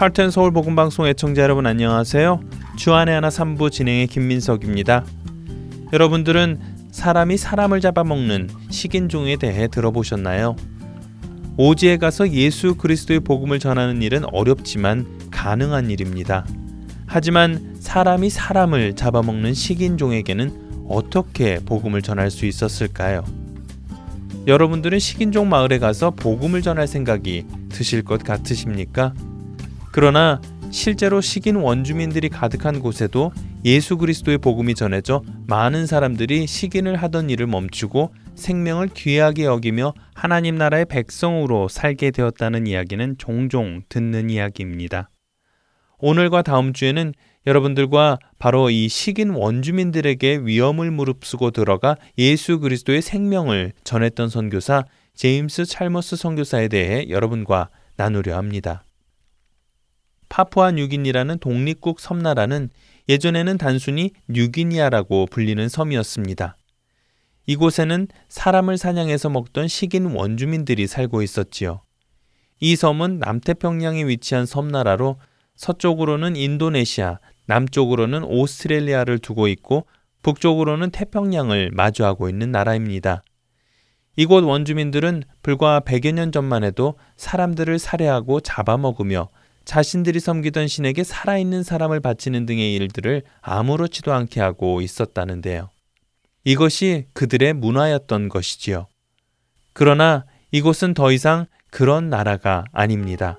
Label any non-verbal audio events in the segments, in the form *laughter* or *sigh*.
하트앤 서울 복음 방송 애청자 여러분 안녕하세요. 주안의 하나 3부 진행의 김민석입니다. 여러분들은 사람이 사람을 잡아먹는 식인종에 대해 들어보셨나요? 오지에 가서 예수 그리스도의 복음을 전하는 일은 어렵지만 가능한 일입니다. 하지만 사람이 사람을 잡아먹는 식인종에게는 어떻게 복음을 전할 수 있었을까요? 여러분들은 식인종 마을에 가서 복음을 전할 생각이 드실 것 같으십니까? 그러나 실제로 식인 원주민들이 가득한 곳에도 예수 그리스도의 복음이 전해져 많은 사람들이 식인을 하던 일을 멈추고 생명을 귀하게 여기며 하나님 나라의 백성으로 살게 되었다는 이야기는 종종 듣는 이야기입니다. 오늘과 다음 주에는 여러분들과 바로 이 식인 원주민들에게 위험을 무릅쓰고 들어가 예수 그리스도의 생명을 전했던 선교사 제임스 찰머스 선교사에 대해 여러분과 나누려 합니다. 파푸아 뉴기니라는 독립국 섬나라는 예전에는 단순히 뉴기니아라고 불리는 섬이었습니다. 이곳에는 사람을 사냥해서 먹던 식인 원주민들이 살고 있었지요. 이 섬은 남태평양에 위치한 섬나라로 서쪽으로는 인도네시아, 남쪽으로는 오스트레일리아를 두고 있고 북쪽으로는 태평양을 마주하고 있는 나라입니다. 이곳 원주민들은 불과 100여 년 전만 해도 사람들을 살해하고 잡아먹으며 자신들이 섬기던 신에게 살아있는 사람을 바치는 등의 일들을 아무렇지도 않게 하고 있었다는데요. 이것이 그들의 문화였던 것이지요. 그러나 이곳은 더 이상 그런 나라가 아닙니다.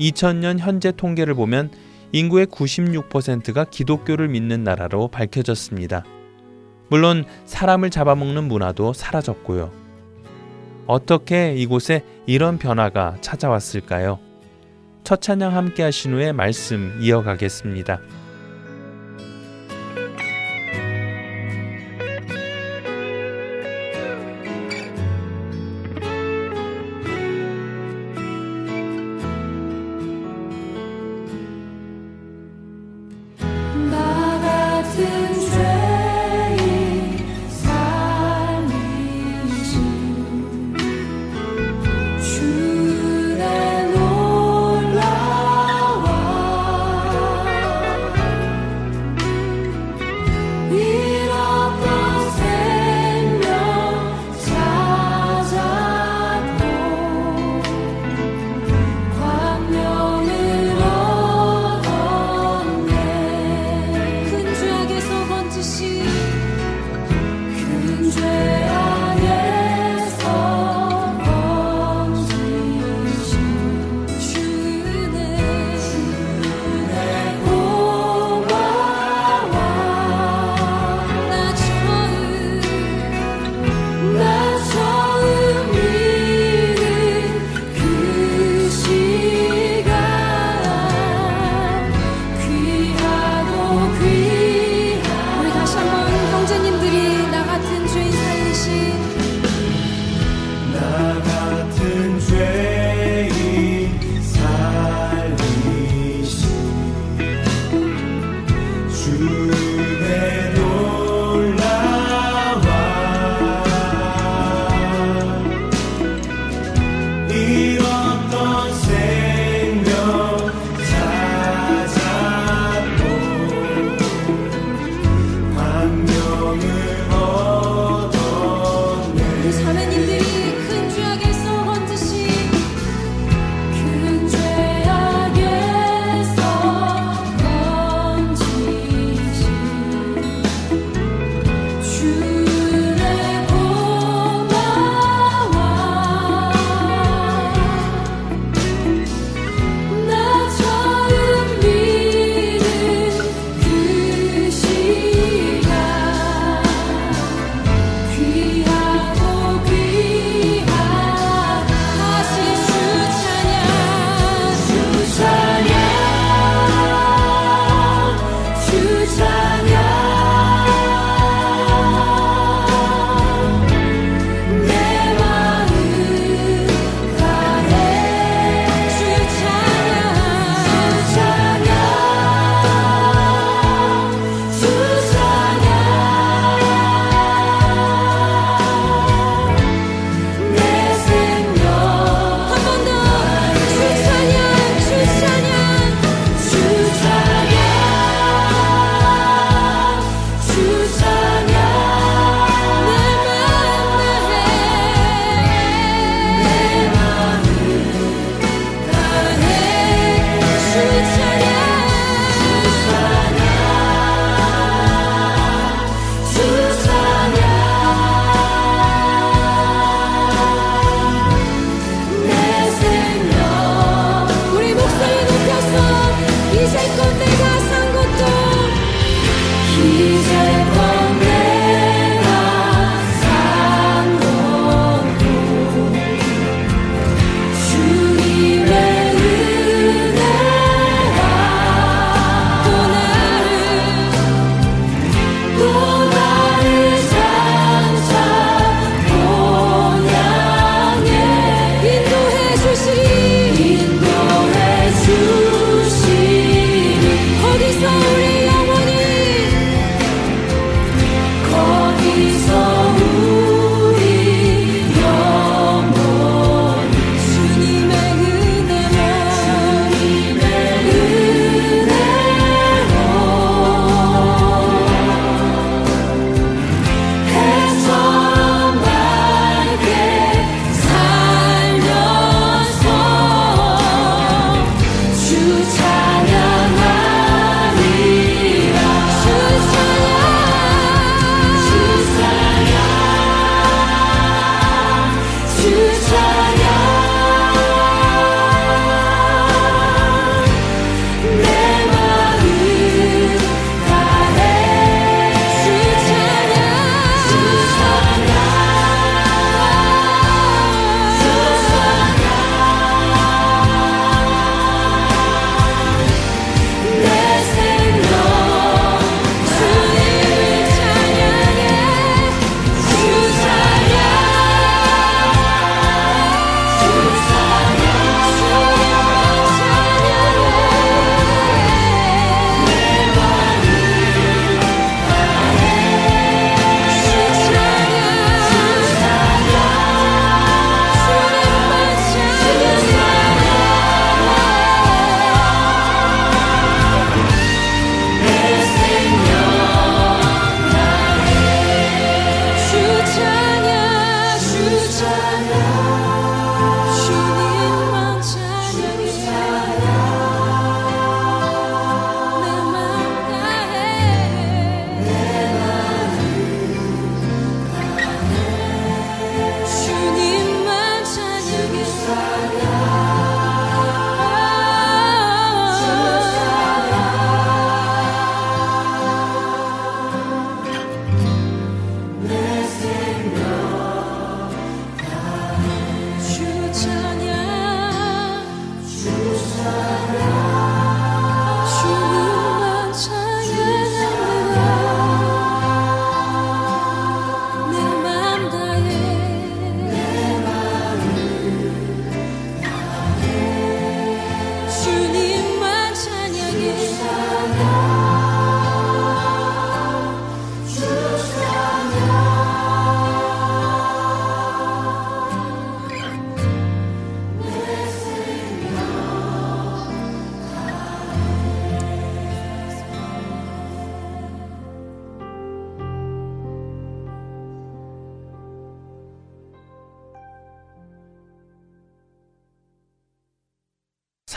2000년 현재 통계를 보면 인구의 96%가 기독교를 믿는 나라로 밝혀졌습니다. 물론 사람을 잡아먹는 문화도 사라졌고요. 어떻게 이곳에 이런 변화가 찾아왔을까요? 첫 찬양 함께 하신 후에 말씀 이어가겠습니다.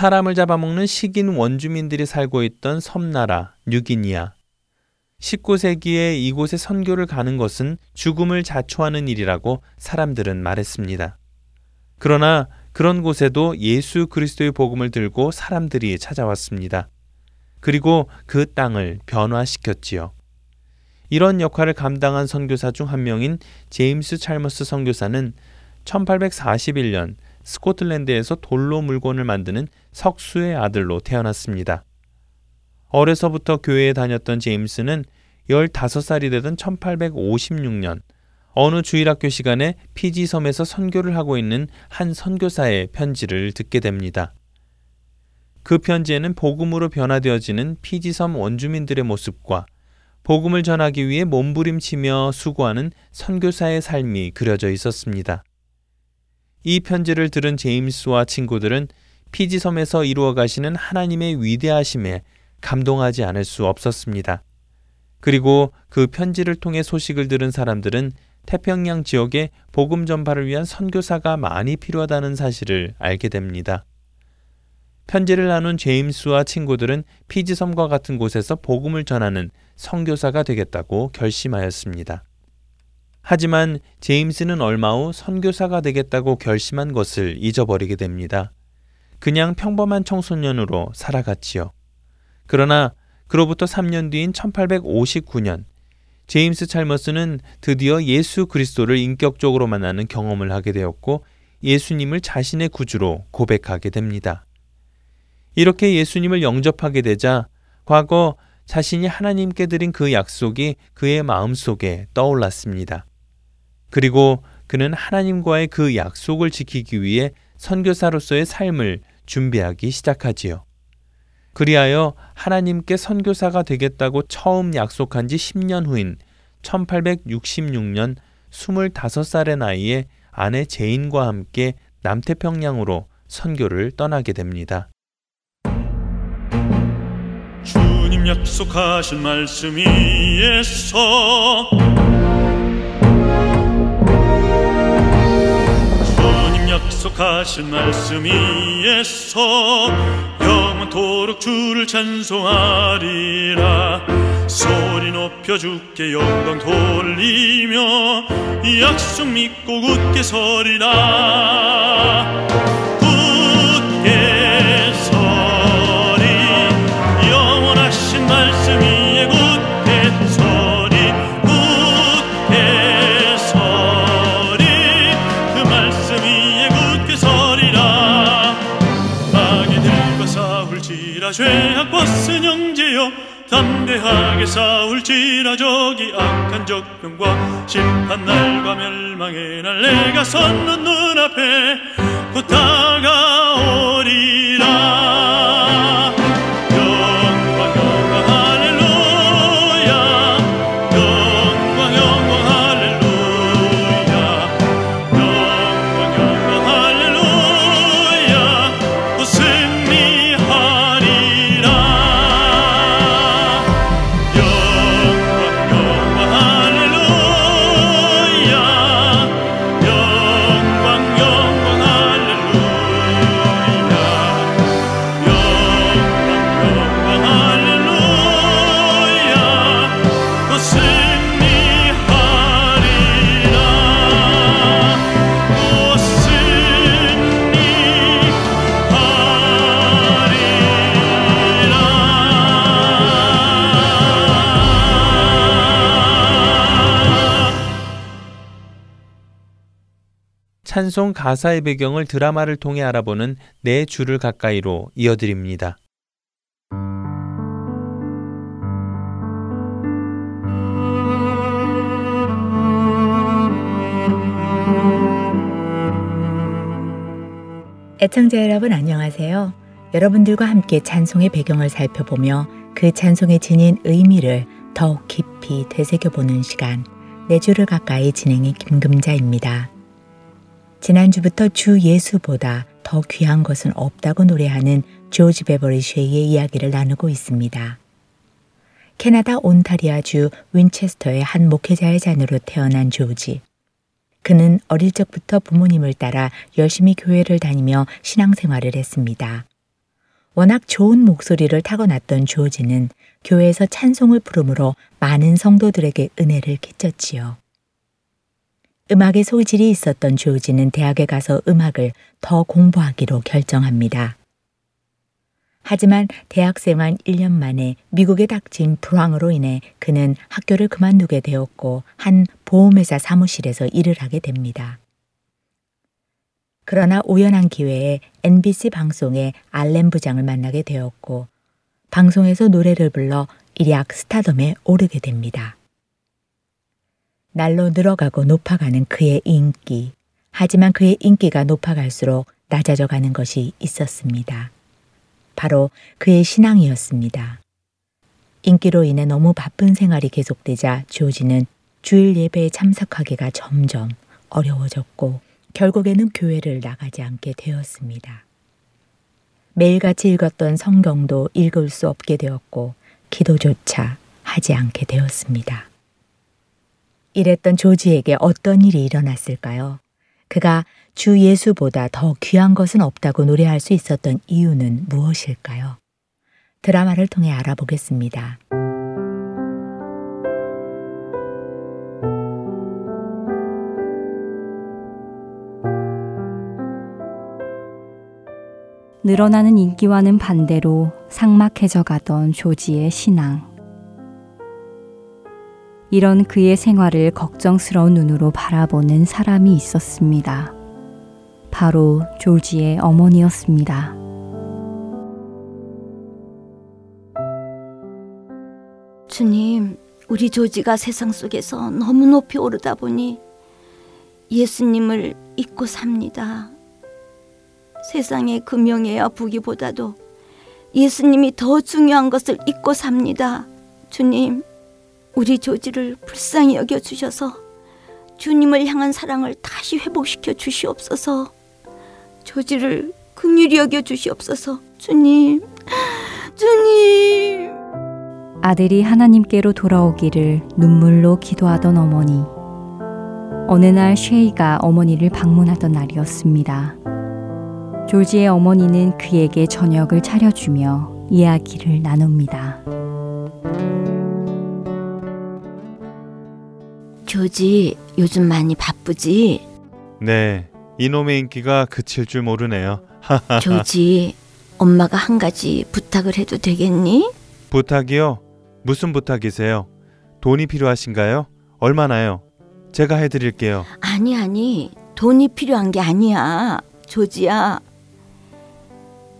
사람을 잡아먹는 식인 원주민들이 살고 있던 섬나라 뉴기니아. 19세기에 이곳에 선교를 가는 것은 죽음을 자초하는 일이라고 사람들은 말했습니다. 그러나 그런 곳에도 예수 그리스도의 복음을 들고 사람들이 찾아왔습니다. 그리고 그 땅을 변화시켰지요. 이런 역할을 감당한 선교사 중 한 명인 제임스 찰머스 선교사는 1841년 스코틀랜드에서 돌로 물건을 만드는 석수의 아들로 태어났습니다. 어려서부터 교회에 다녔던 제임스는 15살이 되던 1856년 어느 주일학교 시간에 피지 섬에서 선교를 하고 있는 한 선교사의 편지를 듣게 됩니다. 그 편지에는 복음으로 변화되어지는 피지 섬 원주민들의 모습과 복음을 전하기 위해 몸부림치며 수고하는 선교사의 삶이 그려져 있었습니다. 이 편지를 들은 제임스와 친구들은 피지 섬에서 이루어 가시는 하나님의 위대하심에 감동하지 않을 수 없었습니다. 그리고 그 편지를 통해 소식을 들은 사람들은 태평양 지역에 복음 전파를 위한 선교사가 많이 필요하다는 사실을 알게 됩니다. 편지를 나눈 제임스와 친구들은 피지섬과 같은 곳에서 복음을 전하는 선교사가 되겠다고 결심하였습니다. 하지만 제임스는 얼마 후 선교사가 되겠다고 결심한 것을 잊어버리게 됩니다. 그냥 평범한 청소년으로 살아갔지요. 그러나 그로부터 3년 뒤인 1859년 제임스 찰머스는 드디어 예수 그리스도를 인격적으로 만나는 경험을 하게 되었고 예수님을 자신의 구주로 고백하게 됩니다. 이렇게 예수님을 영접하게 되자 과거 자신이 하나님께 드린 그 약속이 그의 마음속에 떠올랐습니다. 그리고 그는 하나님과의 그 약속을 지키기 위해 선교사로서의 삶을 준비하기 시작하지요. 그리하여 하나님께 선교사가 되겠다고 처음 약속한 지 10년 후인 1866년 25살의 나이에 아내 제인과 함께 남태평양으로 선교를 떠나게 됩니다. 주님 약속하신 말씀 위에서 약속하신 말씀 위에서 영원토록 주를 찬송하리라. 소리 높여 주께 영광 돌리며 약속 믿고 굳게 서리라 담대하게 싸울지라 저기 악한 적병과 심판날과 멸망의 날 내가 섰는 눈앞에 곧 다가오리라 찬송 가사의 배경을 드라마를 통해 알아보는 내 주를 가까이로 이어드립니다. 애청자 여러분 안녕하세요. 여러분들과 함께 찬송의 배경을 살펴보며 그 찬송에 지닌 의미를 더욱 깊이 되새겨보는 시간 내 주를 가까이 진행의 김금자입니다. 지난주부터 주 예수보다 더 귀한 것은 없다고 노래하는 조지 베버리 쉐이의 이야기를 나누고 있습니다. 캐나다 온타리아주 윈체스터의 한 목회자의 자녀로 태어난 조지. 그는 어릴 적부터 부모님을 따라 열심히 교회를 다니며 신앙생활을 했습니다. 워낙 좋은 목소리를 타고났던 조지는 교회에서 찬송을 부름으로 많은 성도들에게 은혜를 끼쳤지요. 음악의 소질이 있었던 조지는 대학에 가서 음악을 더 공부하기로 결정합니다. 하지만 대학생활 1년 만에 미국에 닥친 불황으로 인해 그는 학교를 그만두게 되었고 한 보험회사 사무실에서 일을 하게 됩니다. 그러나 우연한 기회에 NBC 방송에 알렌 부장을 만나게 되었고 방송에서 노래를 불러 일약 스타덤에 오르게 됩니다. 날로 늘어가고 높아가는 그의 인기. 하지만 그의 인기가 높아갈수록 낮아져 가는 것이 있었습니다. 바로 그의 신앙이었습니다. 인기로 인해 너무 바쁜 생활이 계속되자 조지는 주일 예배에 참석하기가 점점 어려워졌고 결국에는 교회를 나가지 않게 되었습니다. 매일같이 읽었던 성경도 읽을 수 없게 되었고 기도조차 하지 않게 되었습니다. 이랬던 조지에게 어떤 일이 일어났을까요? 그가 주 예수보다 더 귀한 것은 없다고 노래할 수 있었던 이유는 무엇일까요? 드라마를 통해 알아보겠습니다. 늘어나는 인기와는 반대로 삭막해져 가던 조지의 신앙. 이런 그의 생활을 걱정스러운 눈으로 바라보는 사람이 있었습니다. 바로 조지의 어머니였습니다. 주님, 우리 조지가 세상 속에서 너무 높이 오르다 보니 예수님을 잊고 삽니다. 세상의 금명예와 부귀보다도 예수님이 더 중요한 것을 잊고 삽니다. 주님, 우리 조지를 불쌍히 여겨 주셔서 주님을 향한 사랑을 다시 회복시켜 주시옵소서. 조지를 긍휼히 여겨 주시옵소서. 주님, 주님. 아들이 하나님께로 돌아오기를 눈물로 기도하던 어머니. 어느 날 쉐이가 어머니를 방문하던 날이었습니다. 졸지의 어머니는 그에게 저녁을 차려주며 이야기를 나눕니다. 조지, 요즘 많이 바쁘지? 네, 이놈의 인기가 그칠 줄 모르네요. *laughs* 조지, 엄마가 한 가지 부탁을 해도 되겠니? 부탁이요? 무슨 부탁이세요? 돈이 필요하신가요? 얼마나요? 제가 해드릴게요. 아니, 아니, 돈이 필요한 게 아니야. 조지야.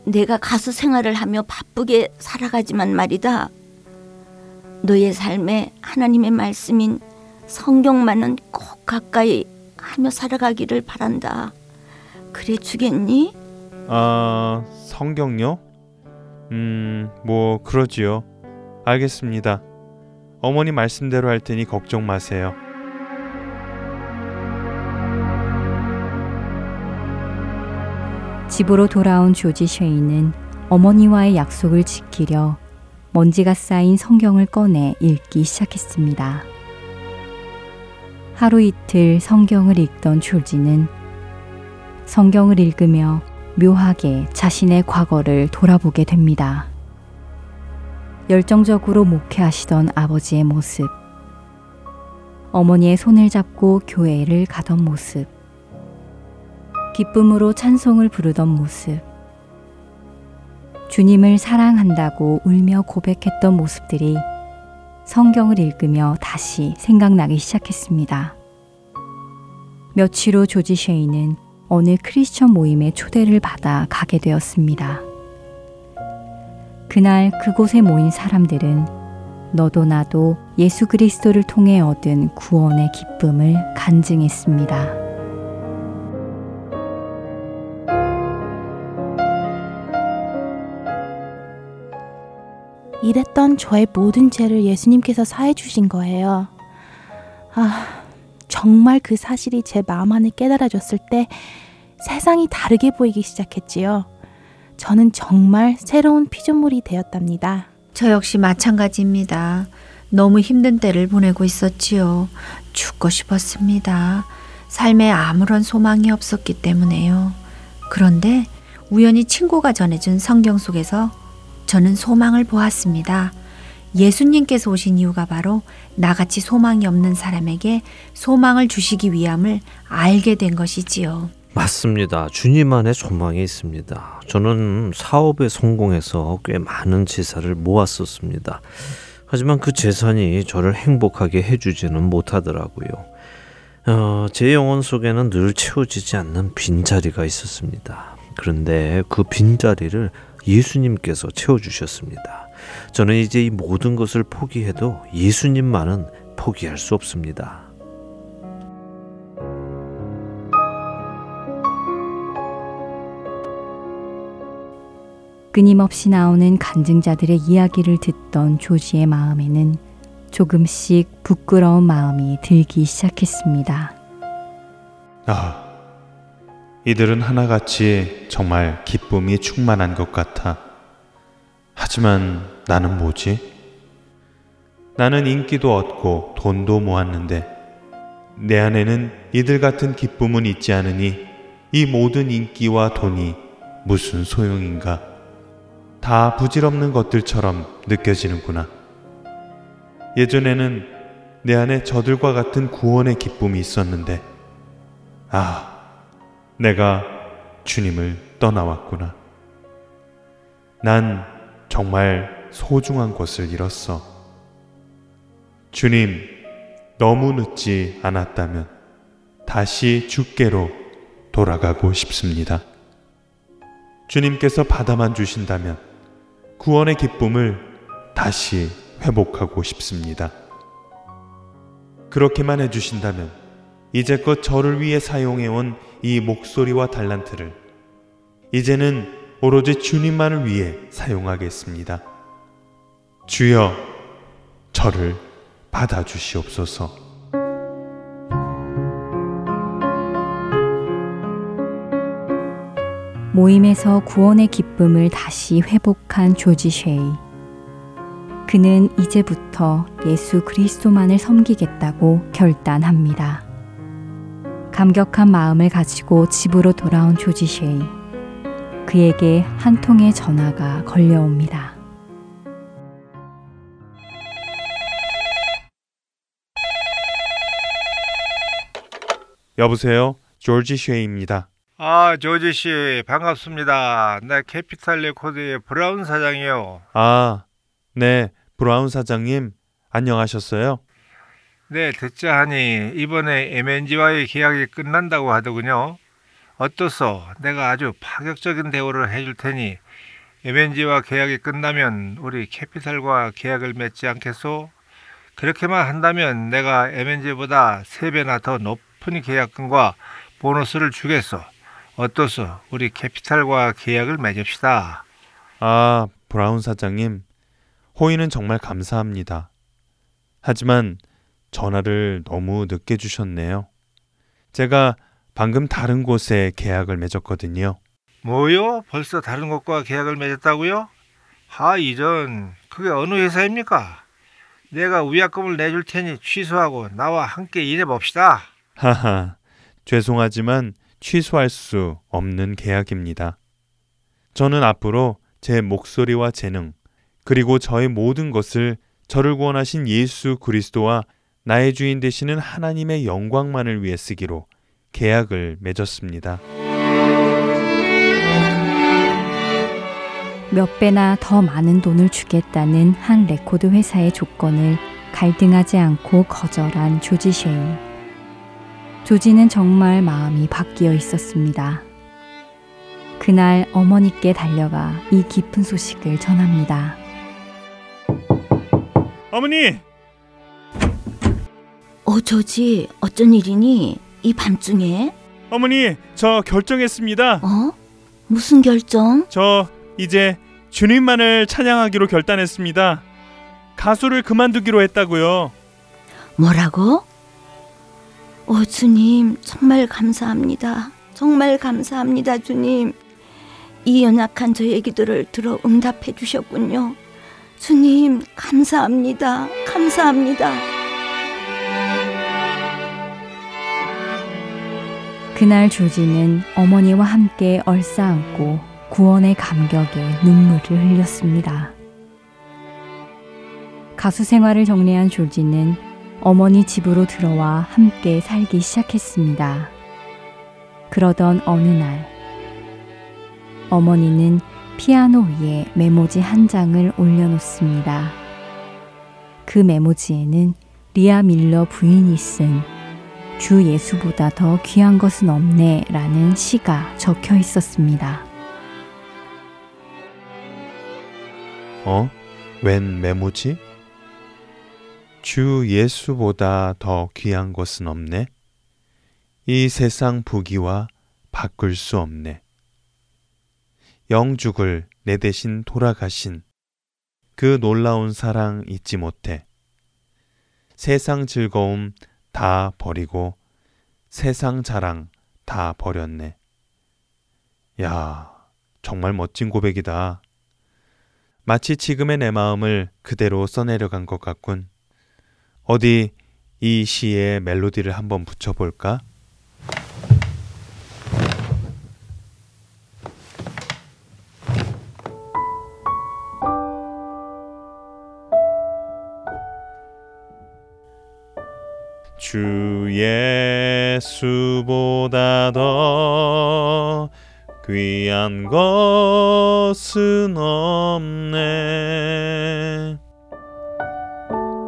내가 가수 생활을 하며 바쁘게 살아가지만 말이다. 너의 삶에 하나님의 말씀인 성경만은 꼭 가까이 하며 살아가기를 바란다. 그래 주겠니? 아, 성경요? 음, 뭐 그러지요. 알겠습니다. 어머니 말씀대로 할 테니 걱정 마세요. 집으로 돌아온 조지 쉐이는 어머니와의 약속을 지키려 먼지가 쌓인 성경을 꺼내 읽기 시작했습니다. 하루 이틀 성경을 읽던 조지는 성경을 읽으며 묘하게 자신의 과거를 돌아보게 됩니다. 열정적으로 목회하시던 아버지의 모습, 어머니의 손을 잡고 교회를 가던 모습, 기쁨으로 찬송을 부르던 모습, 주님을 사랑한다고 울며 고백했던 모습들이 성경을 읽으며 다시 생각나기 시작했습니다. 며칠 후 조지 쉐이는 어느 크리스천 모임에 초대를 받아 가게 되었습니다. 그날 그곳에 모인 사람들은 너도 나도 예수 그리스도를 통해 얻은 구원의 기쁨을 간증했습니다. 이랬던 저의 모든 죄를 예수님께서 사해 주신 거예요. 아, 정말 그 사실이 제 마음 안에 깨달아졌을 때 세상이 다르게 보이기 시작했지요. 저는 정말 새로운 피조물이 되었답니다. 저 역시 마찬가지입니다. 너무 힘든 때를 보내고 있었지요. 죽고 싶었습니다. 삶에 아무런 소망이 없었기 때문에요. 그런데 우연히 친구가 전해준 성경 속에서 저는 소망을 보았습니다. 예수님께서 오신 이유가 바로 나같이 소망이 없는 사람에게 소망을 주시기 위함을 알게 된 것이지요. 맞습니다. 주님 안에 소망이 있습니다. 저는 사업에 성공해서 꽤 많은 재산을 모았었습니다. 하지만 그 재산이 저를 행복하게 해주지는 못하더라고요. 어, 제 영혼 속에는 늘 채워지지 않는 빈자리가 있었습니다. 그런데 그 빈자리를 예수님께서 채워주셨습니다. 저는 이제 이 모든 것을 포기해도 예수님만은 포기할 수 없습니다. 끊임없이 나오는 간증자들의 이야기를 듣던 조지의 마음에는 조금씩 부끄러운 마음이 들기 시작했습니다. 아, 이들은 하나같이 정말 기쁨이 충만한 것 같아. 하지만 나는 뭐지? 나는 인기도 얻고 돈도 모았는데 내 안에는 이들 같은 기쁨은 있지 않으니 이 모든 인기와 돈이 무슨 소용인가? 다 부질없는 것들처럼 느껴지는구나. 예전에는 내 안에 저들과 같은 구원의 기쁨이 있었는데, 아, 내가 주님을 떠나왔구나. 난 정말 소중한 것을 잃었어. 주님, 너무 늦지 않았다면 다시 주께로 돌아가고 싶습니다. 주님께서 받아만 주신다면 구원의 기쁨을 다시 회복하고 싶습니다. 그렇게만 해주신다면 이제껏 저를 위해 사용해온 이 목소리와 달란트를 이제는 오로지 주님만을 위해 사용하겠습니다. 주여, 저를 받아주시옵소서. 모임에서 구원의 기쁨을 다시 회복한 조지 쉐이. 그는 이제부터 예수 그리스도만을 섬기겠다고 결단합니다. 감격한 마음을 가지고 집으로 돌아온 조지 쉐이. 그에게 한 통의 전화가 걸려옵니다. 여보세요, 조지 쉐이입니다. 아, 조지 씨, 반갑습니다. 나 캐피탈 레코드의 브라운 사장이요. 아, 네, 브라운 사장님, 안녕하셨어요? 네, 듣자 하니 이번에 MNG와의 계약이 끝난다고 하더군요. 어떠소? 내가 아주 파격적인 대우를 해줄 테니 MNG와 계약이 끝나면 우리 캐피탈과 계약을 맺지 않겠소? 그렇게만 한다면 내가 MNG보다 3배나 더 높은 계약금과 보너스를 주겠소. 어떠소? 우리 캐피탈과 계약을 맺읍시다. 아, 브라운 사장님, 호의는 정말 감사합니다. 하지만 전화를 너무 늦게 주셨네요. 제가 방금 다른 곳에 계약을 맺었거든요. 뭐요? 벌써 다른 곳과 계약을 맺었다고요? 하, 이전 그게 어느 회사입니까? 내가 위약금을 내줄 테니 취소하고 나와 함께 일해 봅시다. 하하, 죄송하지만 취소할 수 없는 계약입니다. 저는 앞으로 제 목소리와 재능, 그리고 저의 모든 것을 저를 구원하신 예수 그리스도와 나의 주인 되시는 하나님의 영광만을 위해 쓰기로 계약을 맺었습니다. 몇 배나 더 많은 돈을 주겠다는 한 레코드 회사의 조건을 갈등하지 않고 거절한 조지 쉐이. 조지는 정말 마음이 바뀌어 있었습니다. 그날 어머니께 달려가 이 기쁜 소식을 전합니다. 어머니! 어, 조지, 어쩐 일이니? 이 밤중에? 어머니, 저 결정했습니다. 어? 무슨 결정? 저 이제 주님만을 찬양하기로 결단했습니다. 가수를 그만두기로 했다고요. 뭐라고? 오, 주님, 정말 감사합니다. 정말 감사합니다, 주님. 이 연약한 저의 기도를 들어 응답해 주셨군요. 주님, 감사합니다. 감사합니다. 그날 조지는 어머니와 함께 얼싸안고 구원의 감격에 눈물을 흘렸습니다. 가수 생활을 정리한 졸지는 어머니 집으로 들어와 함께 살기 시작했습니다. 그러던 어느 날, 어머니는 피아노 위에 메모지 한 장을 올려놓습니다. 그 메모지에는 리아 밀러 부인이 쓴 주 예수보다 더 귀한 것은 없네 라는 시가 적혀 있었습니다. 어? 웬 메모지? 주 예수보다 더 귀한 것은 없네. 이 세상 부귀와 바꿀 수 없네. 영죽을 내 대신 돌아가신 그 놀라운 사랑 잊지 못해. 세상 즐거움 다 버리고 세상 자랑 다 버렸네. 야, 정말 멋진 고백이다. 마치 지금의 내 마음을 그대로 써내려간 것 같군. 어디 이 시의 멜로디를 한번 붙여볼까? 것은 없네.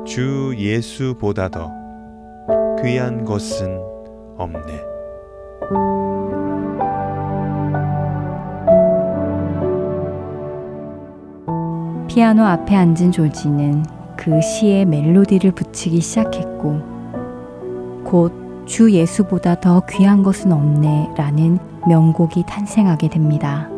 주 예수보다 더 귀한 것은 없네. 피아노 앞에 앉은 조지는 그 시의 멜로디를 붙이기 시작했고, 곧 주 예수보다 더 귀한 것은 없네 라는 명곡이 탄생하게 됩니다.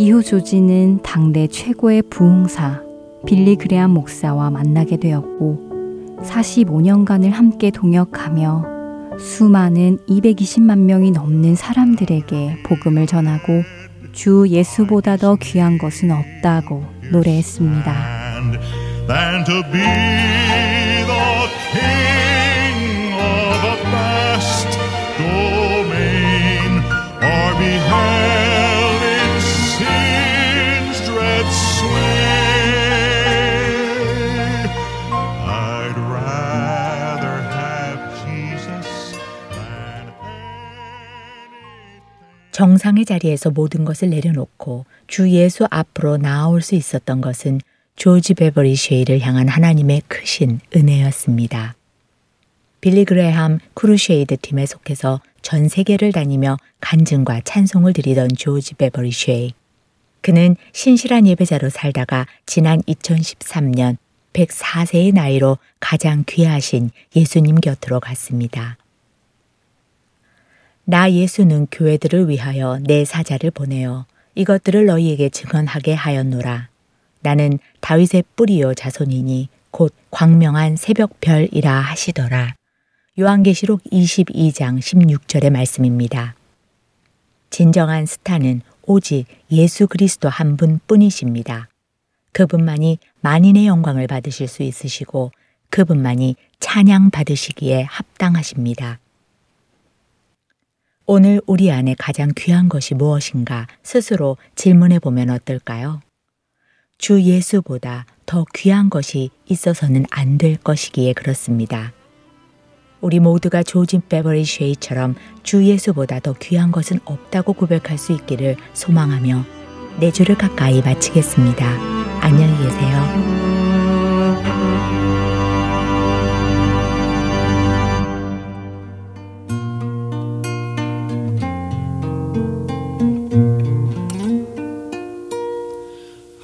이후 조지는 당대 최고의 부흥사 빌리 그레암 목사와 만나게 되었고 45년간을 함께 동역하며 수많은 220만 명이 넘는 사람들에게 복음을 전하고 주 예수보다 더 귀한 것은 없다고 노래했습니다. 정상의 자리에서 모든 것을 내려놓고 주 예수 앞으로 나아올 수 있었던 것은 조지 베버리 쉐이를 향한 하나님의 크신 은혜였습니다. 빌리 그레함 Crusade 팀에 속해서 전 세계를 다니며 간증과 찬송을 드리던 조지 베버리 쉐이. 그는 신실한 예배자로 살다가 지난 2013년 104세의 나이로 가장 귀하신 예수님 곁으로 갔습니다. 나 예수는 교회들을 위하여 내 사자를 보내어 이것들을 너희에게 증언하게 하였노라. 나는 다윗의 뿌리요 자손이니 곧 광명한 새벽별이라 하시더라. 요한계시록 22장 16절의 말씀입니다. 진정한 스타는 오직 예수 그리스도 한 분뿐이십니다. 그분만이 만인의 영광을 받으실 수 있으시고 그분만이 찬양 받으시기에 합당하십니다. 오늘 우리 안에 가장 귀한 것이 무엇인가 스스로 질문해 보면 어떨까요? 주 예수보다 더 귀한 것이 있어서는 안 될 것이기에 그렇습니다. 우리 모두가 조진 베버리 쉐이처럼 주 예수보다 더 귀한 것은 없다고 고백할 수 있기를 소망하며 내 주를 가까이 마치겠습니다. 안녕히 계세요.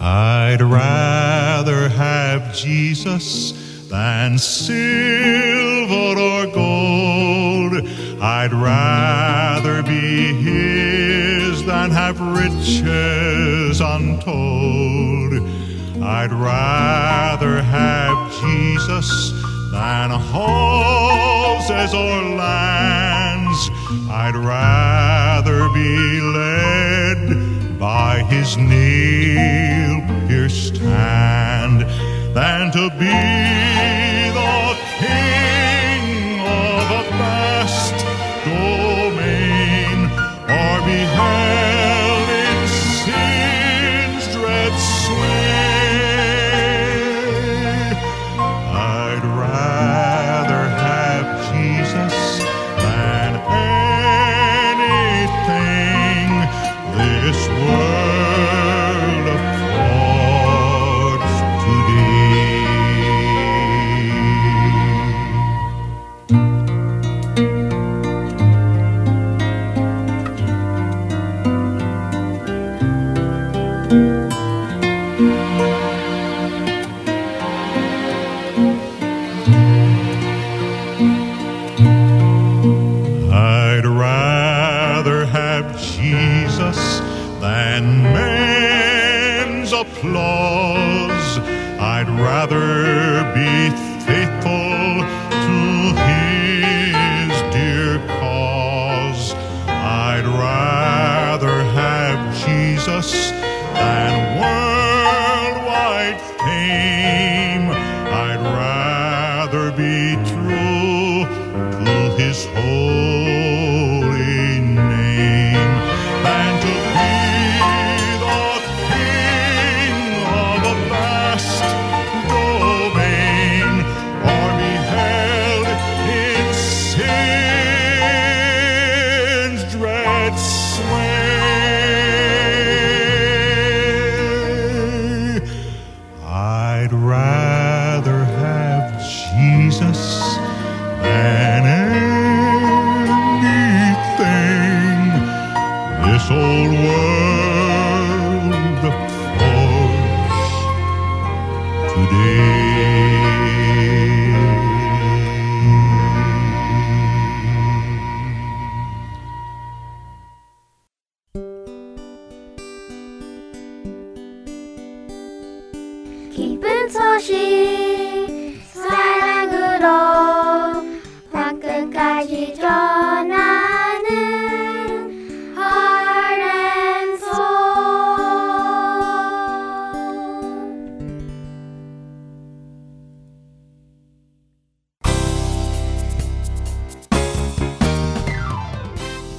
I'd rather have Jesus than silver or gold. I'd rather be his than have riches untold. I'd rather have Jesus than houses or lands. I'd rather be led by his nail pierced hand than to be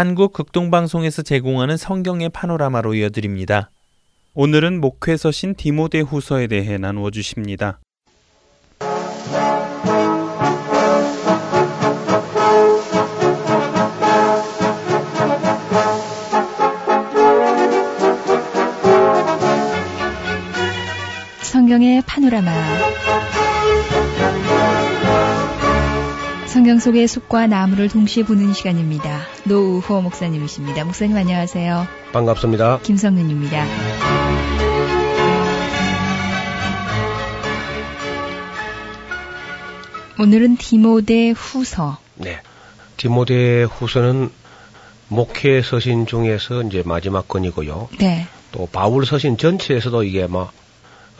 한국 극동방송에서 제공하는 성경의 파노라마로 이어드립니다. 오늘은 목회서신 디모데 후서에 대해 나누어 주십니다. 성경의 파노라마. 성경 속의 숲과 나무를 동시에 보는 시간입니다. 노우호 목사님이십니다. 목사님 안녕하세요. 반갑습니다. 김성윤입니다. 오늘은 디모데 후서. 네. 디모데 후서는 목회 서신 중에서 이제 마지막 건이고요. 네. 또 바울 서신 전체에서도 이게 뭐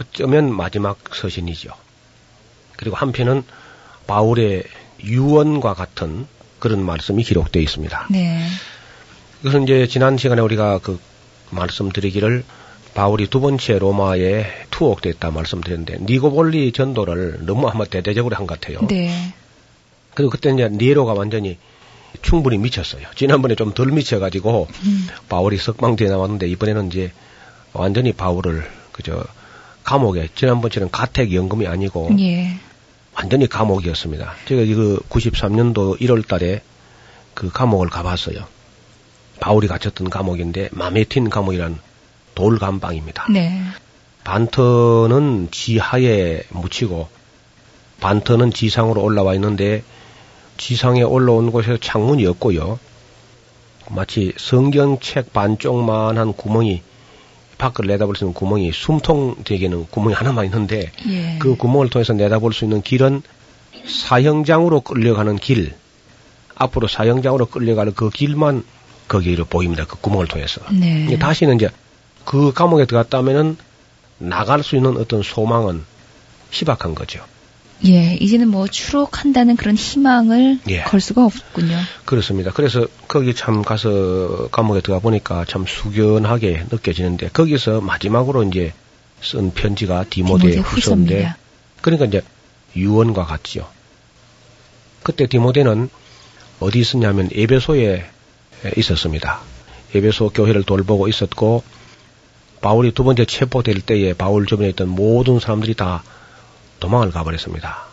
어쩌면 마지막 서신이죠. 그리고 한편은 바울의 유언과 같은 그런 말씀이 기록되어 있습니다. 네. 이것은 이제 지난 시간에 우리가 그 말씀드리기를 바울이 두 번째 로마에 투옥됐다 말씀드렸는데 니고볼리 전도를 너무 아마 대대적으로 한 것 같아요. 네. 그리고 그때 이제 니에로가 완전히 충분히 미쳤어요. 지난번에 좀 덜 미쳐가지고 음. 바울이 석방되어 나왔는데 이번에는 이제 완전히 바울을 그저 감옥에 지난번처럼 가택 연금이 아니고 예. 완전히 감옥이었습니다. 제가 이거 93년도 1월 달에 그 감옥을 가봤어요. 바울이 갇혔던 감옥인데 마메틴 감옥이란 돌감방입니다. 네. 반터는 지하에 묻히고 반터는 지상으로 올라와 있는데 지상에 올라온 곳에 창문이 없고요. 마치 성경책 반쪽만한 구멍이 밖을 내다볼 수 있는 구멍이 숨통 되게는 구멍이 하나만 있는데 예. 그 구멍을 통해서 내다볼 수 있는 길은 사형장으로 끌려가는 길 앞으로 사형장으로 끌려가는 그 길만 거기로 보입니다. 그 구멍을 통해서. 네. 다시는 이제 그 감옥에 들어갔다면은 나갈 수 있는 어떤 소망은 희박한 거죠. 예, 이제는 뭐 추록한다는 그런 희망을 예. 걸 수가 없군요. 그렇습니다. 그래서 거기 참 가서 감옥에 들어가 보니까 참 숙연하게 느껴지는데 거기서 마지막으로 이제 쓴 편지가 디모데 후서인데 후서입니다. 그러니까 이제 유언과 같지요. 그때 디모데는 어디 있었냐면 에베소에 있었습니다. 에베소 교회를 돌보고 있었고 바울이 두 번째 체포될 때에 바울 주변에 있던 모든 사람들이 다 도망을 가버렸습니다.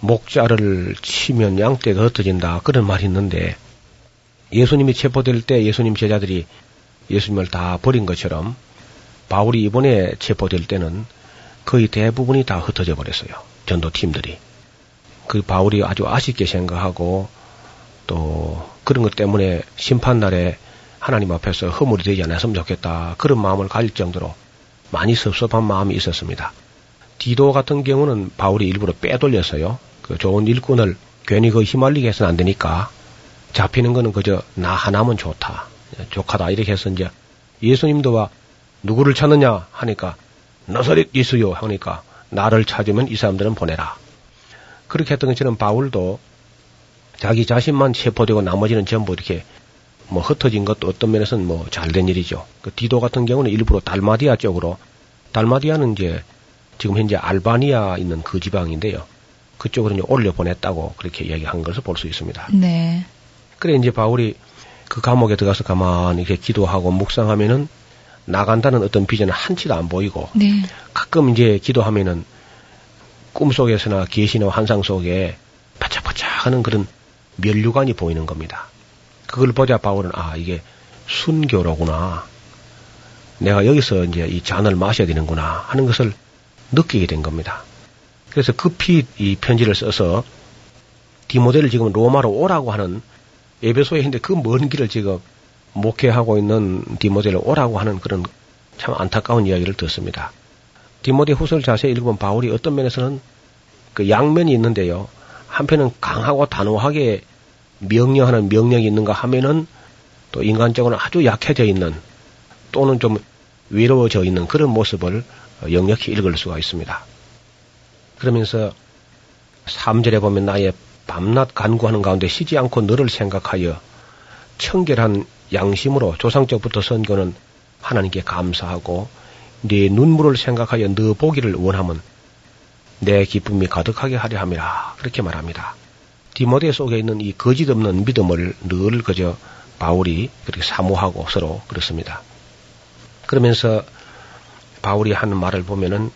목자를 치면 양떼가 흩어진다 그런 말이 있는데 예수님이 체포될 때 예수님 제자들이 예수님을 다 버린 것처럼 바울이 이번에 체포될 때는 거의 대부분이 다 흩어져 버렸어요. 전도팀들이. 그 바울이 아주 아쉽게 생각하고 또 그런 것 때문에 심판날에 하나님 앞에서 허물이 되지 않았으면 좋겠다. 그런 마음을 가질 정도로 많이 섭섭한 마음이 있었습니다. 디도 같은 경우는 바울이 일부러 빼돌렸어요. 그 좋은 일꾼을 괜히 그 휘말리게 해서는 안 되니까 잡히는 거는 그저 나 하나면 좋다. 좋하다. 이렇게 해서 이제 예수님도 와 누구를 찾느냐 하니까 너서릿 예수요 하니까 나를 찾으면 이 사람들은 보내라. 그렇게 했던 것처럼 바울도 자기 자신만 체포되고 나머지는 전부 이렇게 뭐 흩어진 것도 어떤 면에서는 뭐 잘된 일이죠. 그 디도 같은 경우는 일부러 달마디아 쪽으로 달마디아는 이제 지금 현재 알바니아 있는 그 지방인데요. 그쪽으로 이제 올려 보냈다고 그렇게 이야기한 것을 볼 수 있습니다. 네. 그래 이제 바울이 그 감옥에 들어가서 가만히 이렇게 기도하고 묵상하면은 나간다는 어떤 비전은 한치도 안 보이고 네. 가끔 이제 기도하면은 꿈속에서나 계시나 환상 속에 바짝바짝 하는 그런 면류관이 보이는 겁니다. 그걸 보자 바울은 아 이게 순교로구나. 내가 여기서 이제 이 잔을 마셔야 되는구나 하는 것을 느끼게 된 겁니다. 그래서 급히 이 편지를 써서 디모델을 지금 로마로 오라고 하는 에베소에 있는데 그 먼 길을 지금 목회하고 있는 디모데를 오라고 하는 그런 참 안타까운 이야기를 듣습니다. 디모데 후서를 자세히 읽으면 바울이 어떤 면에서는 그 양면이 있는데요. 한편은 강하고 단호하게 명령하는 명령이 있는가 하면은 또 인간적으로 아주 약해져 있는 또는 좀 외로워져 있는 그런 모습을 역력히 읽을 수가 있습니다. 그러면서 3절에 보면 나의 밤낮 간구하는 가운데 쉬지 않고 너를 생각하여 청결한 양심으로 조상적부터 선교는 하나님께 감사하고 네 눈물을 생각하여 너 보기를 원하면 내 기쁨이 가득하게 하려 함이라 그렇게 말합니다. 디모데 속에 있는 이 거짓 없는 믿음을 늘 그저 바울이 그렇게 사모하고 서로 그렇습니다. 그러면서 바울이 하는 말을 보면은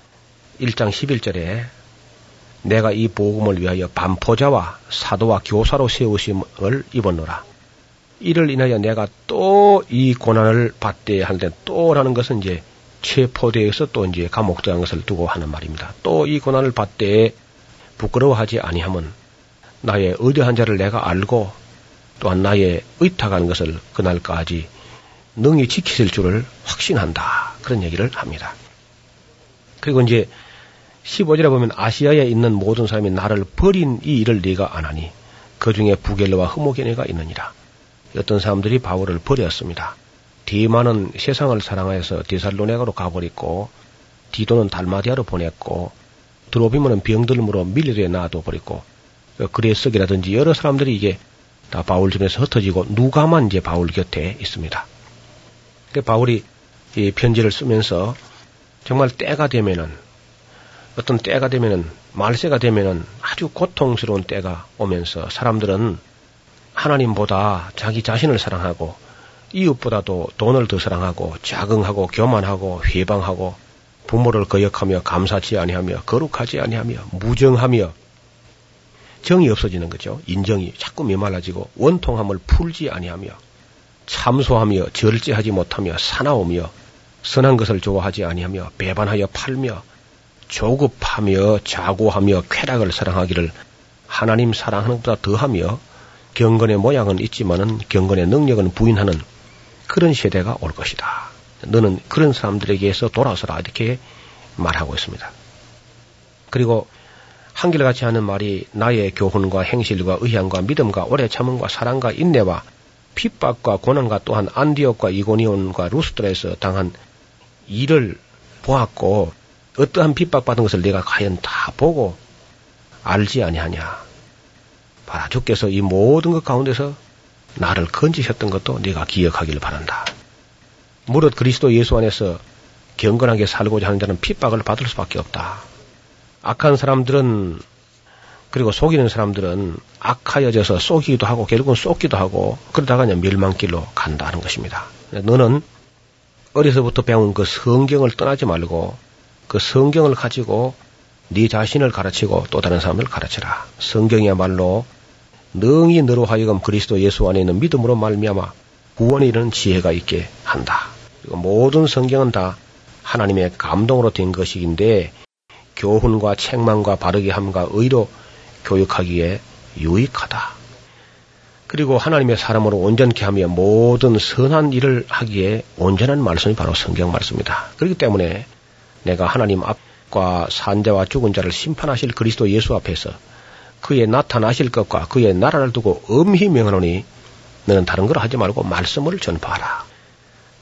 1장 11절에 내가 이 복음을 위하여 반포자와 사도와 교사로 세우심을 입었노라. 이를 인하여 내가 또 이 고난을 받대 하는데 또라는 것은 이제 체포대에서 또 이제 감옥 들어간 것을 두고 하는 말입니다. 또 이 고난을 받대 부끄러워하지 아니하면 나의 의대한 자를 내가 알고 또한 나의 의탁하는 것을 그날까지 능히 지키실 줄을 확신한다. 그런 얘기를 합니다. 그리고 이제 15절에 보면 아시아에 있는 모든 사람이 나를 버린 이 일을 네가 안 하니 그 중에 부겔러와 흐모게네가 있느니라. 어떤 사람들이 바울을 버렸습니다. 디마는 세상을 사랑하여서 디살로네가로 가버렸고 디도는 달마디아로 보냈고 드로비모는 병들므로 밀리에 놔둬 버렸고 그레스석이라든지 여러 사람들이 이게 다 바울 집에서 흩어지고 누가만 이제 바울 곁에 있습니다. 그 바울이 이 편지를 쓰면서 정말 때가 되면은 어떤 때가 되면은 말세가 되면은 아주 고통스러운 때가 오면서 사람들은 하나님보다 자기 자신을 사랑하고 이웃보다도 돈을 더 사랑하고 자긍하고 교만하고 회방하고 부모를 거역하며 감사치 아니하며 거룩하지 아니하며 무정하며 정이 없어지는 거죠. 인정이 자꾸 메말라지고 원통함을 풀지 아니하며 참소하며 절제하지 못하며 사나우며 선한 것을 좋아하지 아니하며 배반하여 팔며 조급하며 자고하며 쾌락을 사랑하기를 하나님 사랑하는 것보다 더하며 경건의 모양은 있지만은 경건의 능력은 부인하는 그런 세대가 올 것이다. 너는 그런 사람들에게서 돌아서라 이렇게 말하고 있습니다. 그리고 한결같이 하는 말이 나의 교훈과 행실과 의향과 믿음과 오래 참음과 사랑과 인내와 핍박과 고난과 또한 안디옥과 이고니온과 루스트라에서 당한 일을 보았고 어떠한 핍박받은 것을 내가 과연 다 보고 알지 아니하냐. 바라 주께서 이 모든 것 가운데서 나를 건지셨던 것도 네가 기억하기를 바란다. 무릇 그리스도 예수 안에서 경건하게 살고자 하는 자는 핍박을 받을 수밖에 없다. 악한 사람들은 그리고 속이는 사람들은 악하여져서 쏘기도 하고 결국은 쏟기도 하고 그러다가 그냥 멸망길로 간다는 것입니다. 너는 어려서부터 배운 그 성경을 떠나지 말고 그 성경을 가지고 네 자신을 가르치고 또 다른 사람을 가르치라. 성경이야말로 능히 너로 하여금 그리스도 예수 안에 있는 믿음으로 말미암아 구원에 이르는 지혜가 있게 한다. 모든 성경은 다 하나님의 감동으로 된 것이긴데 교훈과 책망과 바르게 함과 의로 교육하기에 유익하다. 그리고 하나님의 사람으로 온전케 하며 모든 선한 일을 하기에 온전한 말씀이 바로 성경 말씀이다. 그렇기 때문에 내가 하나님 앞과 산자와 죽은 자를 심판하실 그리스도 예수 앞에서 그의 나타나실 것과 그의 나라를 두고 엄히 명하노니 너는 다른 걸 하지 말고 말씀을 전파하라.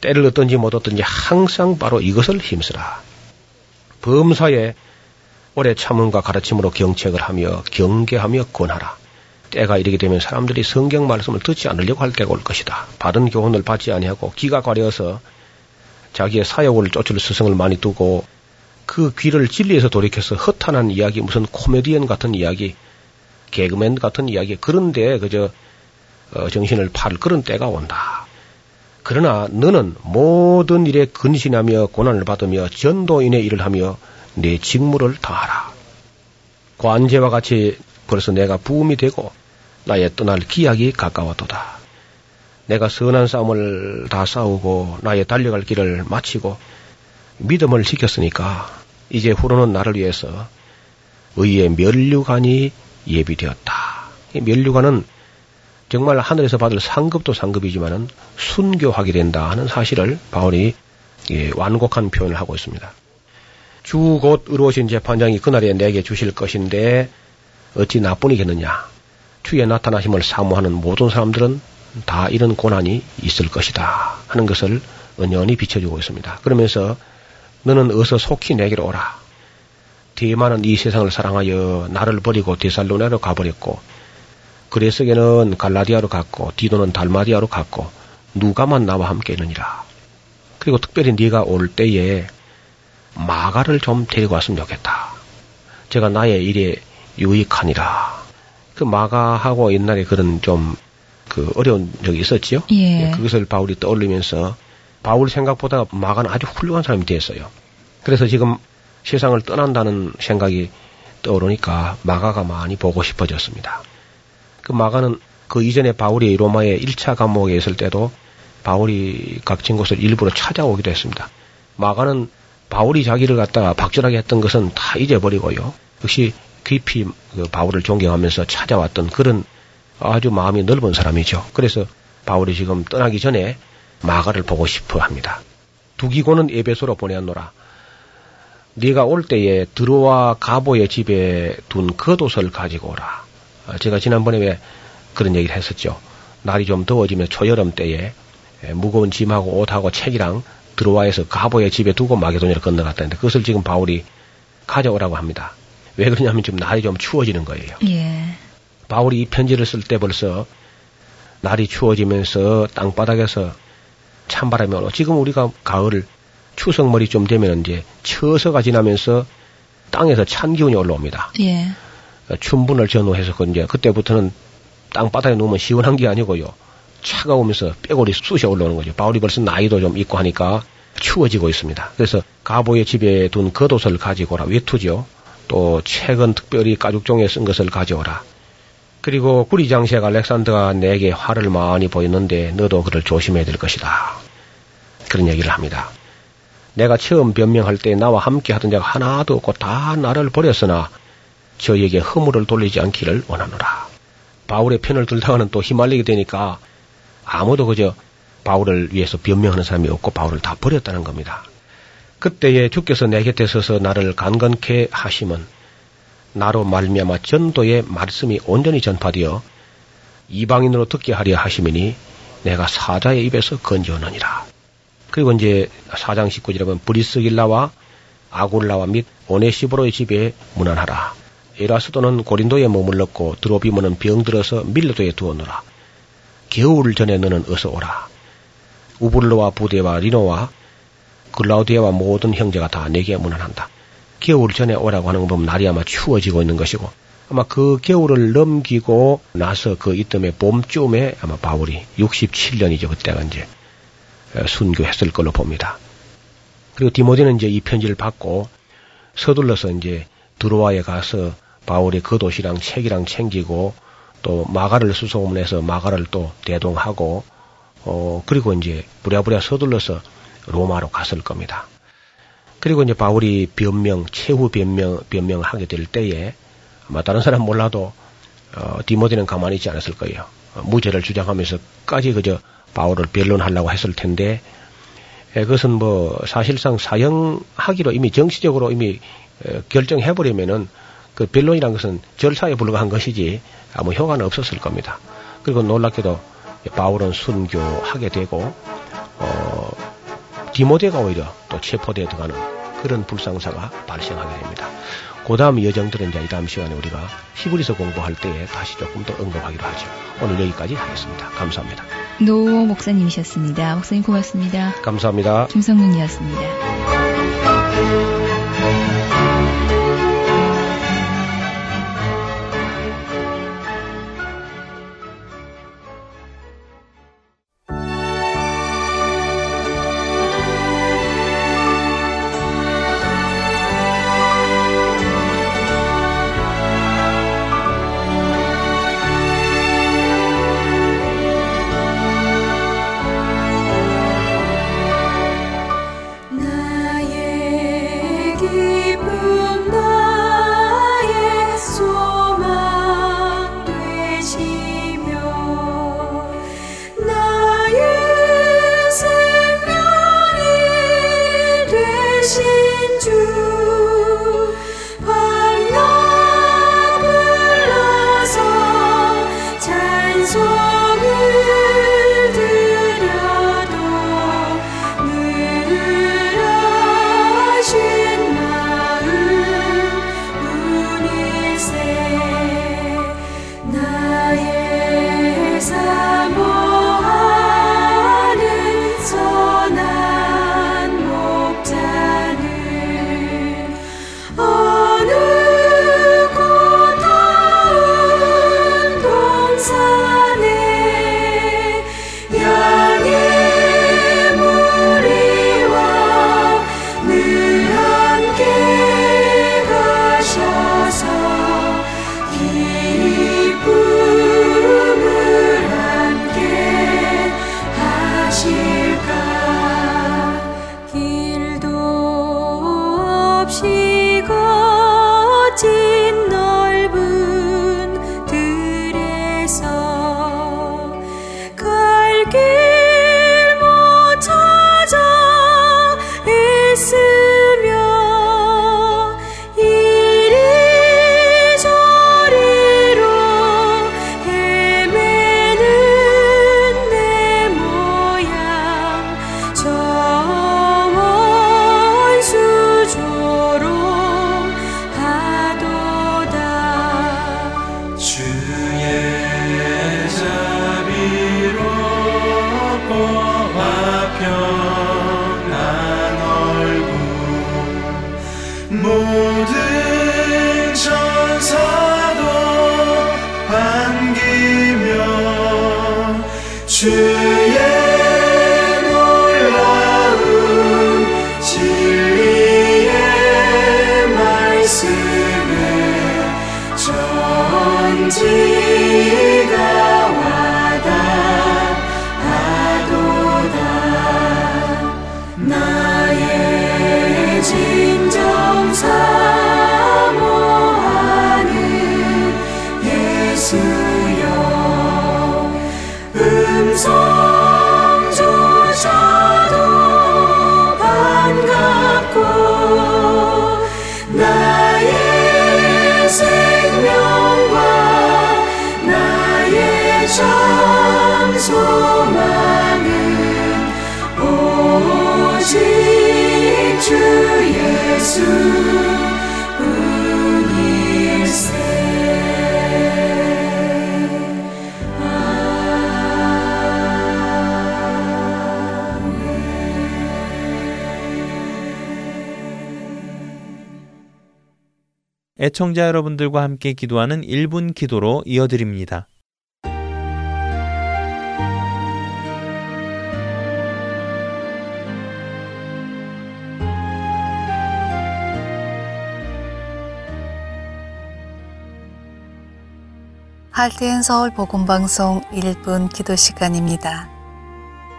때를 얻든지 못 얻든지 항상 바로 이것을 힘쓰라. 범사에 오래 참음과 가르침으로 경책을 하며 경계하며 권하라. 때가 이르게 되면 사람들이 성경 말씀을 듣지 않으려고 할 때가 올 것이다. 바른 교훈을 받지 아니하고 기가 가려서 자기의 사역을 쫓을 스승을 많이 두고 그 귀를 진리에서 돌이켜서 허탄한 이야기, 무슨 코미디언 같은 이야기, 개그맨 같은 이야기, 그런데 그저 어, 정신을 팔 그런 때가 온다. 그러나 너는 모든 일에 근신하며 고난을 받으며 전도인의 일을 하며 내 직무를 다하라. 관제와 같이 벌써 내가 부음이 되고 나의 떠날 기약이 가까웠도다. 내가 선한 싸움을 다 싸우고 나의 달려갈 길을 마치고 믿음을 지켰으니까 이제 후로는 나를 위해서 의의 면류관이 예비되었다. 이 면류관은 정말 하늘에서 받을 상급도 상급이지만은 순교하게 된다 하는 사실을 바울이 예, 완곡한 표현을 하고 있습니다. 주 곧 의로우신 재판장이 그날에 내게 주실 것인데 어찌 나뿐이겠느냐. 주의 나타나심을 사모하는 모든 사람들은 다 이런 고난이 있을 것이다 하는 것을 은연히 비춰주고 있습니다. 그러면서 너는 어서 속히 내게로 오라. 대만은 이 세상을 사랑하여 나를 버리고 데살로나로 가버렸고 그레스게는 갈라디아로 갔고 디도는 달마디아로 갔고 누가만 나와 함께 있느니라. 그리고 특별히 네가 올 때에 마가를 좀 데리고 왔으면 좋겠다. 제가 나의 일에 유익하니라. 그 마가하고 옛날에 그런 좀 그 어려운 적이 있었지요. 예. 그것을 바울이 떠올리면서 바울 생각보다 마가는 아주 훌륭한 사람이 됐어요. 그래서 지금 세상을 떠난다는 생각이 떠오르니까 마가가 많이 보고 싶어졌습니다. 그 마가는 그 이전에 바울이 로마의 1차 감옥에 있을 때도 바울이 갇힌 곳을 일부러 찾아오기도 했습니다. 마가는 바울이 자기를 갖다가 박절하게 했던 것은 다 잊어버리고요. 역시 깊이 그 바울을 존경하면서 찾아왔던 그런 아주 마음이 넓은 사람이죠. 그래서 바울이 지금 떠나기 전에 마가를 보고 싶어 합니다. 두기고는 에베소로 보내었노라. 네가 올 때에 들어와 가보의 집에 둔 겉옷을 가지고 오라. 아, 제가 지난번에 왜 그런 얘기를 했었죠. 날이 좀 더워지면 초여름 때에 무거운 짐하고 옷하고 책이랑 들어와에서 가보의 집에 두고 마게도니를 건너갔다는데 그것을 지금 바울이 가져오라고 합니다. 왜 그러냐면 지금 날이 좀 추워지는 거예요. 예. 바울이 이 편지를 쓸 때 벌써 날이 추워지면서 땅바닥에서 찬바람이 오고 지금 우리가 가을 추석머리 좀 되면 이제 처서가 지나면서 땅에서 찬 기운이 올라옵니다. 예. 춘분을 전후해서 그 이제 그때부터는 땅바닥에 누우면 시원한 게 아니고요. 차가우면서 빼골이 쑤셔 올라오는 거죠. 바울이 벌써 나이도 좀 있고 하니까 추워지고 있습니다. 그래서 가보의 집에 둔 겉옷을 가지고 오라. 외투죠. 또 책은 특별히 가죽종에 쓴 것을 가져오라. 그리고 구리장색 알렉산더가 내게 화를 많이 보였는데 너도 그를 조심해야 될 것이다. 그런 얘기를 합니다. 내가 처음 변명할 때 나와 함께 하던 자가 하나도 없고 다 나를 버렸으나 저에게 허물을 돌리지 않기를 원하노라. 바울의 편을 들다가는 또 휘말리게 되니까 아무도 그저 바울을 위해서 변명하는 사람이 없고 바울을 다 버렸다는 겁니다. 그때에 주께서 내 곁에 서서 나를 강건케 하심은 나로 말미암아 전도의 말씀이 온전히 전파되어 이방인으로 듣게 하려 하심이니 내가 사자의 입에서 건져오느니라. 그리고 이제 사장 19절에 보면 브리스길라와 아굴라와 및 오네시보로의 집에 문안하라. 에라스도는 고린도에 머물렀고 드로비모는 병들어서 밀레도에 두었노라. 겨울 전에 너는 어서 오라. 우블로와 부대와 리노와 글라우디아와 모든 형제가 다 내게 문안한다. 겨울 전에 오라고 하는 건 날이 아마 추워지고 있는 것이고 아마 그 겨울을 넘기고 나서 그 이듬해 봄쯤에 아마 바울이 67년이죠. 그때가 이제 순교했을 걸로 봅니다. 그리고 디모데는 이제 이 편지를 받고 서둘러서 이제 드로아에 가서 바울이 겉옷이랑 책이랑 챙기고 또 마가를 수소문해서 마가를 또 대동하고 어 그리고 이제 부랴부랴 서둘러서 로마로 갔을 겁니다. 그리고 이제 바울이 변명 최후 변명 변명하게 될 때에 아마 다른 사람 몰라도 어, 디모데는 가만히 있지 않았을 거예요. 어, 무죄를 주장하면서까지 그저 바울을 변론하려고 했을 텐데 에, 그것은 뭐 사실상 사형하기로 이미 정치적으로 이미 에, 결정해버리면은 그 변론이란 것은 절차에 불과한 것이지 아무 효과는 없었을 겁니다. 그리고 놀랍게도 바울은 순교하게 되고 어, 디모데가 오히려 또 체포되어 들어가는 그런 불상사가 발생하게 됩니다. 그 다음 여정들은 이제 이 다음 시간에 우리가 히브리서 공부할 때에 다시 조금 더 언급하기로 하죠. 오늘 여기까지 하겠습니다. 감사합니다. 노 목사님이셨습니다. 목사님 고맙습니다. 감사합니다. 김성윤이었습니다. 애청자 여러분들과 함께 기도하는 1분 기도로 이어드립니다. 할티엔 서울 복음방송 1분 기도 시간입니다.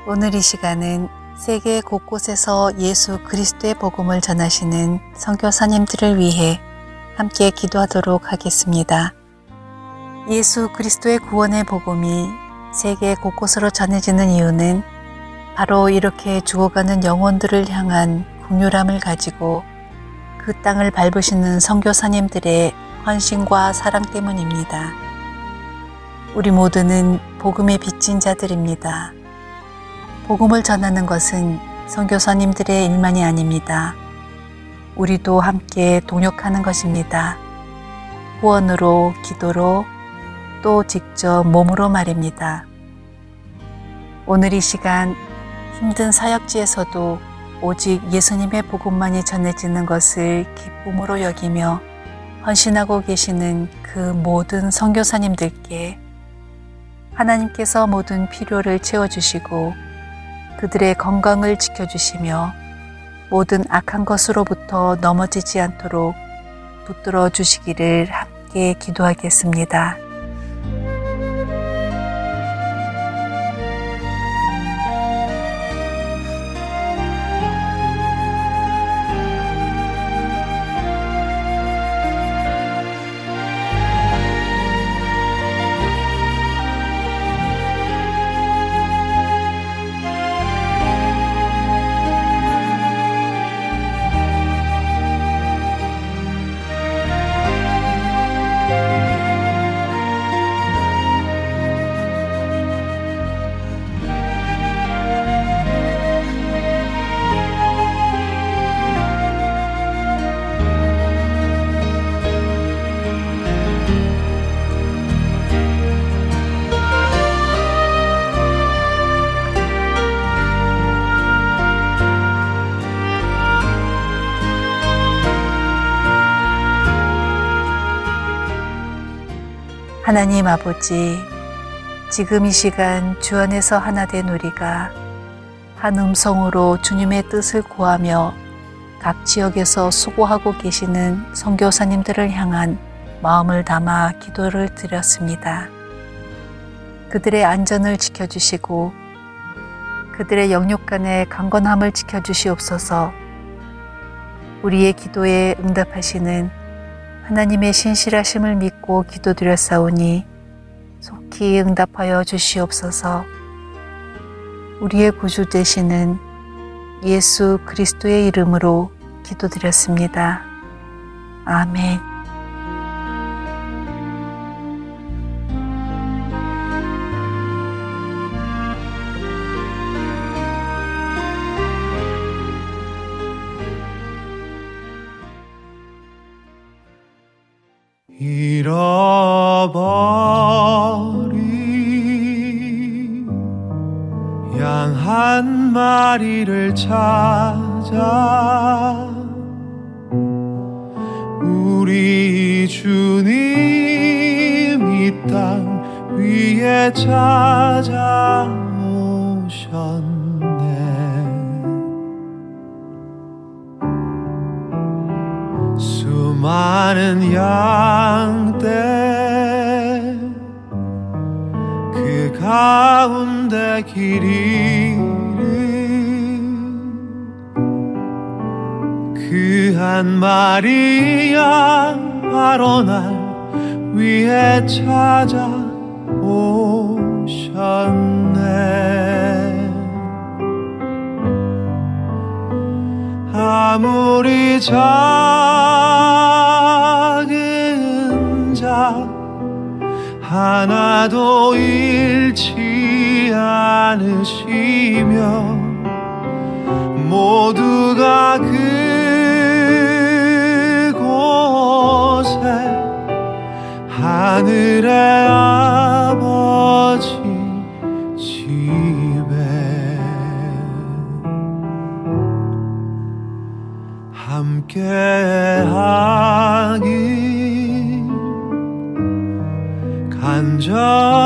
오늘 이 시간은 세계 곳곳에서 예수 그리스도의 복음을 전하시는 선교사님들을 위해 함께 기도하도록 하겠습니다. 예수 그리스도의 구원의 복음이 세계 곳곳으로 전해지는 이유는 바로 이렇게 죽어가는 영혼들을 향한 국률함을 가지고 그 땅을 밟으시는 선교사님들의 헌신과 사랑 때문입니다. 우리 모두는 복음의 빚진 자들입니다. 복음을 전하는 것은 선교사님들의 일만이 아닙니다. 우리도 함께 동역하는 것입니다. 후원으로, 기도로, 또 직접 몸으로 말입니다. 오늘 이 시간 힘든 사역지에서도 오직 예수님의 복음만이 전해지는 것을 기쁨으로 여기며 헌신하고 계시는 그 모든 선교사님들께 하나님께서 모든 필요를 채워주시고 그들의 건강을 지켜주시며 모든 악한 것으로부터 넘어지지 않도록 붙들어 주시기를 함께 기도하겠습니다. 하나님 아버지, 지금 이 시간 주 안에서 하나 된 우리가 한 음성으로 주님의 뜻을 구하며 각 지역에서 수고하고 계시는 선교사님들을 향한 마음을 담아 기도를 드렸습니다. 그들의 안전을 지켜주시고 그들의 영육 간의 강건함을 지켜주시옵소서 우리의 기도에 응답하시는 하나님의 신실하심을 믿고 기도드렸사오니 속히 응답하여 주시옵소서. 우리의 구주 되시는 예수 그리스도의 이름으로 기도드렸습니다. 아멘.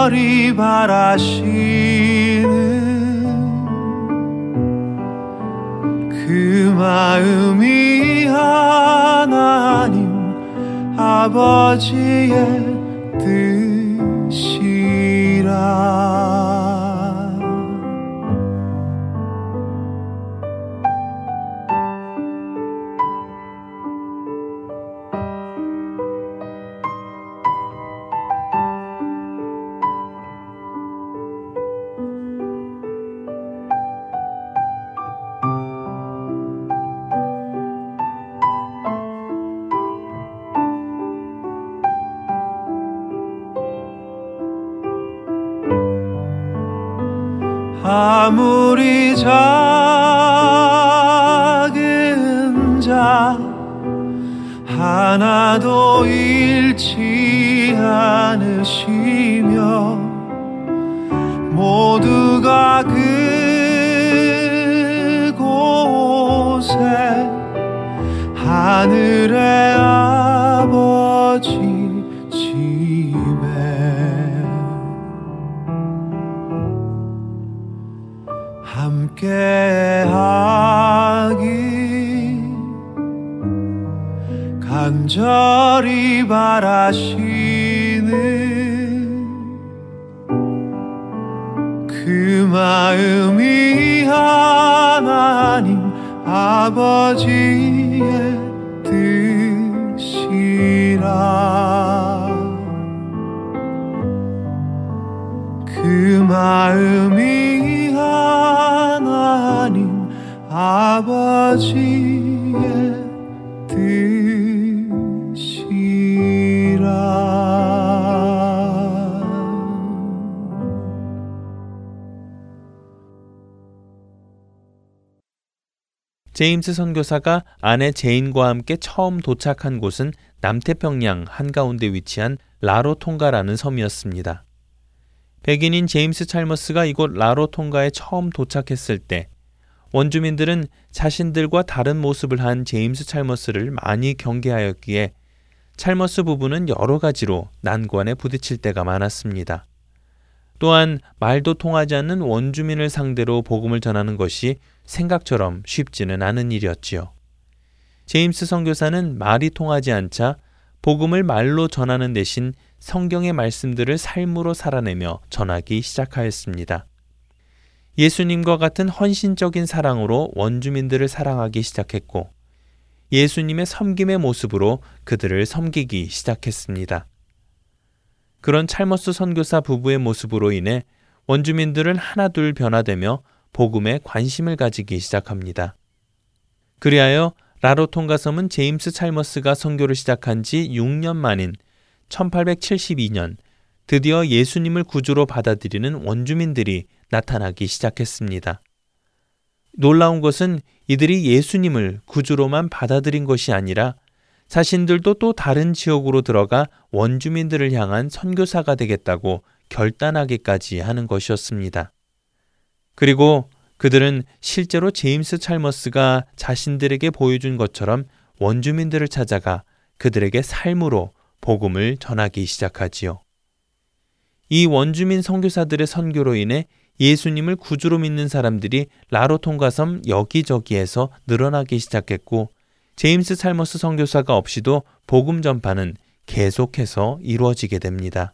간절히 바라시는 그 마음이 하나님 아버지의 제임스 선교사가 아내 제인과 함께 처음 도착한 곳은 남태평양 한가운데 위치한 라로 통가라는 섬이었습니다. 백인인 제임스 찰머스가 이곳 라로 통가에 처음 도착했을 때 원주민들은 자신들과 다른 모습을 한 제임스 찰머스를 많이 경계하였기에 찰머스 부부는 여러 가지로 난관에 부딪힐 때가 많았습니다. 또한 말도 통하지 않는 원주민을 상대로 복음을 전하는 것이 생각처럼 쉽지는 않은 일이었지요. 제임스 선교사는 말이 통하지 않자 복음을 말로 전하는 대신 성경의 말씀들을 삶으로 살아내며 전하기 시작하였습니다. 예수님과 같은 헌신적인 사랑으로 원주민들을 사랑하기 시작했고 예수님의 섬김의 모습으로 그들을 섬기기 시작했습니다. 그런 찰머스 선교사 부부의 모습으로 인해 원주민들은 하나둘 변화되며 복음에 관심을 가지기 시작합니다. 그리하여 라로통가 섬은 제임스 찰머스가 선교를 시작한 지 6년 만인 1872년 드디어 예수님을 구주로 받아들이는 원주민들이 나타나기 시작했습니다. 놀라운 것은 이들이 예수님을 구주로만 받아들인 것이 아니라 자신들도 또 다른 지역으로 들어가 원주민들을 향한 선교사가 되겠다고 결단하기까지 하는 것이었습니다. 그리고 그들은 실제로 제임스 찰머스가 자신들에게 보여준 것처럼 원주민들을 찾아가 그들에게 삶으로 복음을 전하기 시작하지요. 이 원주민 선교사들의 선교로 인해 예수님을 구주로 믿는 사람들이 라로통가섬 여기저기에서 늘어나기 시작했고 제임스 찰머스 선교사가 없이도 복음 전파는 계속해서 이루어지게 됩니다.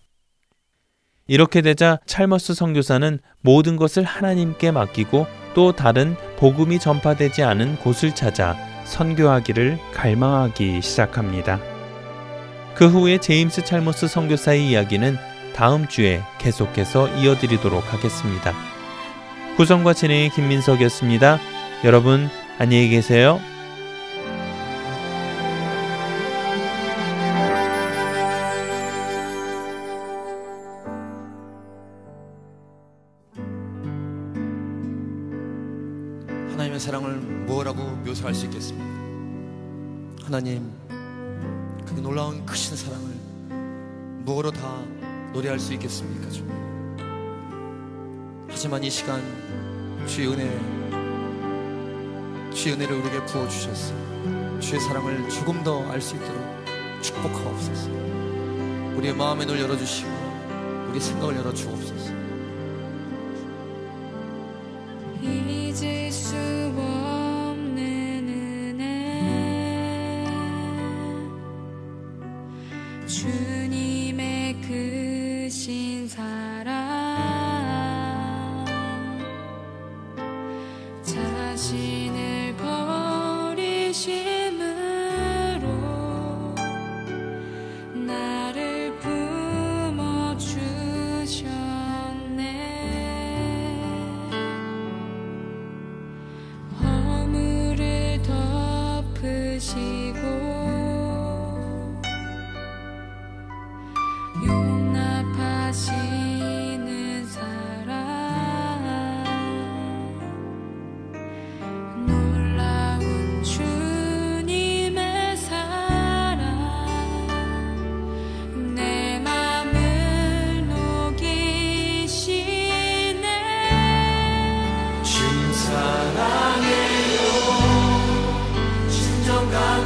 이렇게 되자 찰머스 선교사는 모든 것을 하나님께 맡기고 또 다른 복음이 전파되지 않은 곳을 찾아 선교하기를 갈망하기 시작합니다. 그 후에 제임스 찰머스 선교사의 이야기는 다음 주에 계속해서 이어드리도록 하겠습니다. 구성과 진행의 김민석이었습니다. 여러분 안녕히 계세요. 하나님, 그 놀라운 크신 사랑을 뭐로 다 노래할 수 있겠습니까, 주님? 하지만 이 시간 주의 은혜, 주의 은혜를 우리에게 부어 주셨어. 주의 사랑을 조금 더 알 수 있도록 축복하옵소서. 우리의 마음의 눈을 열어주시고 우리 생각을 열어 주옵소서. 잊을 수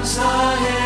진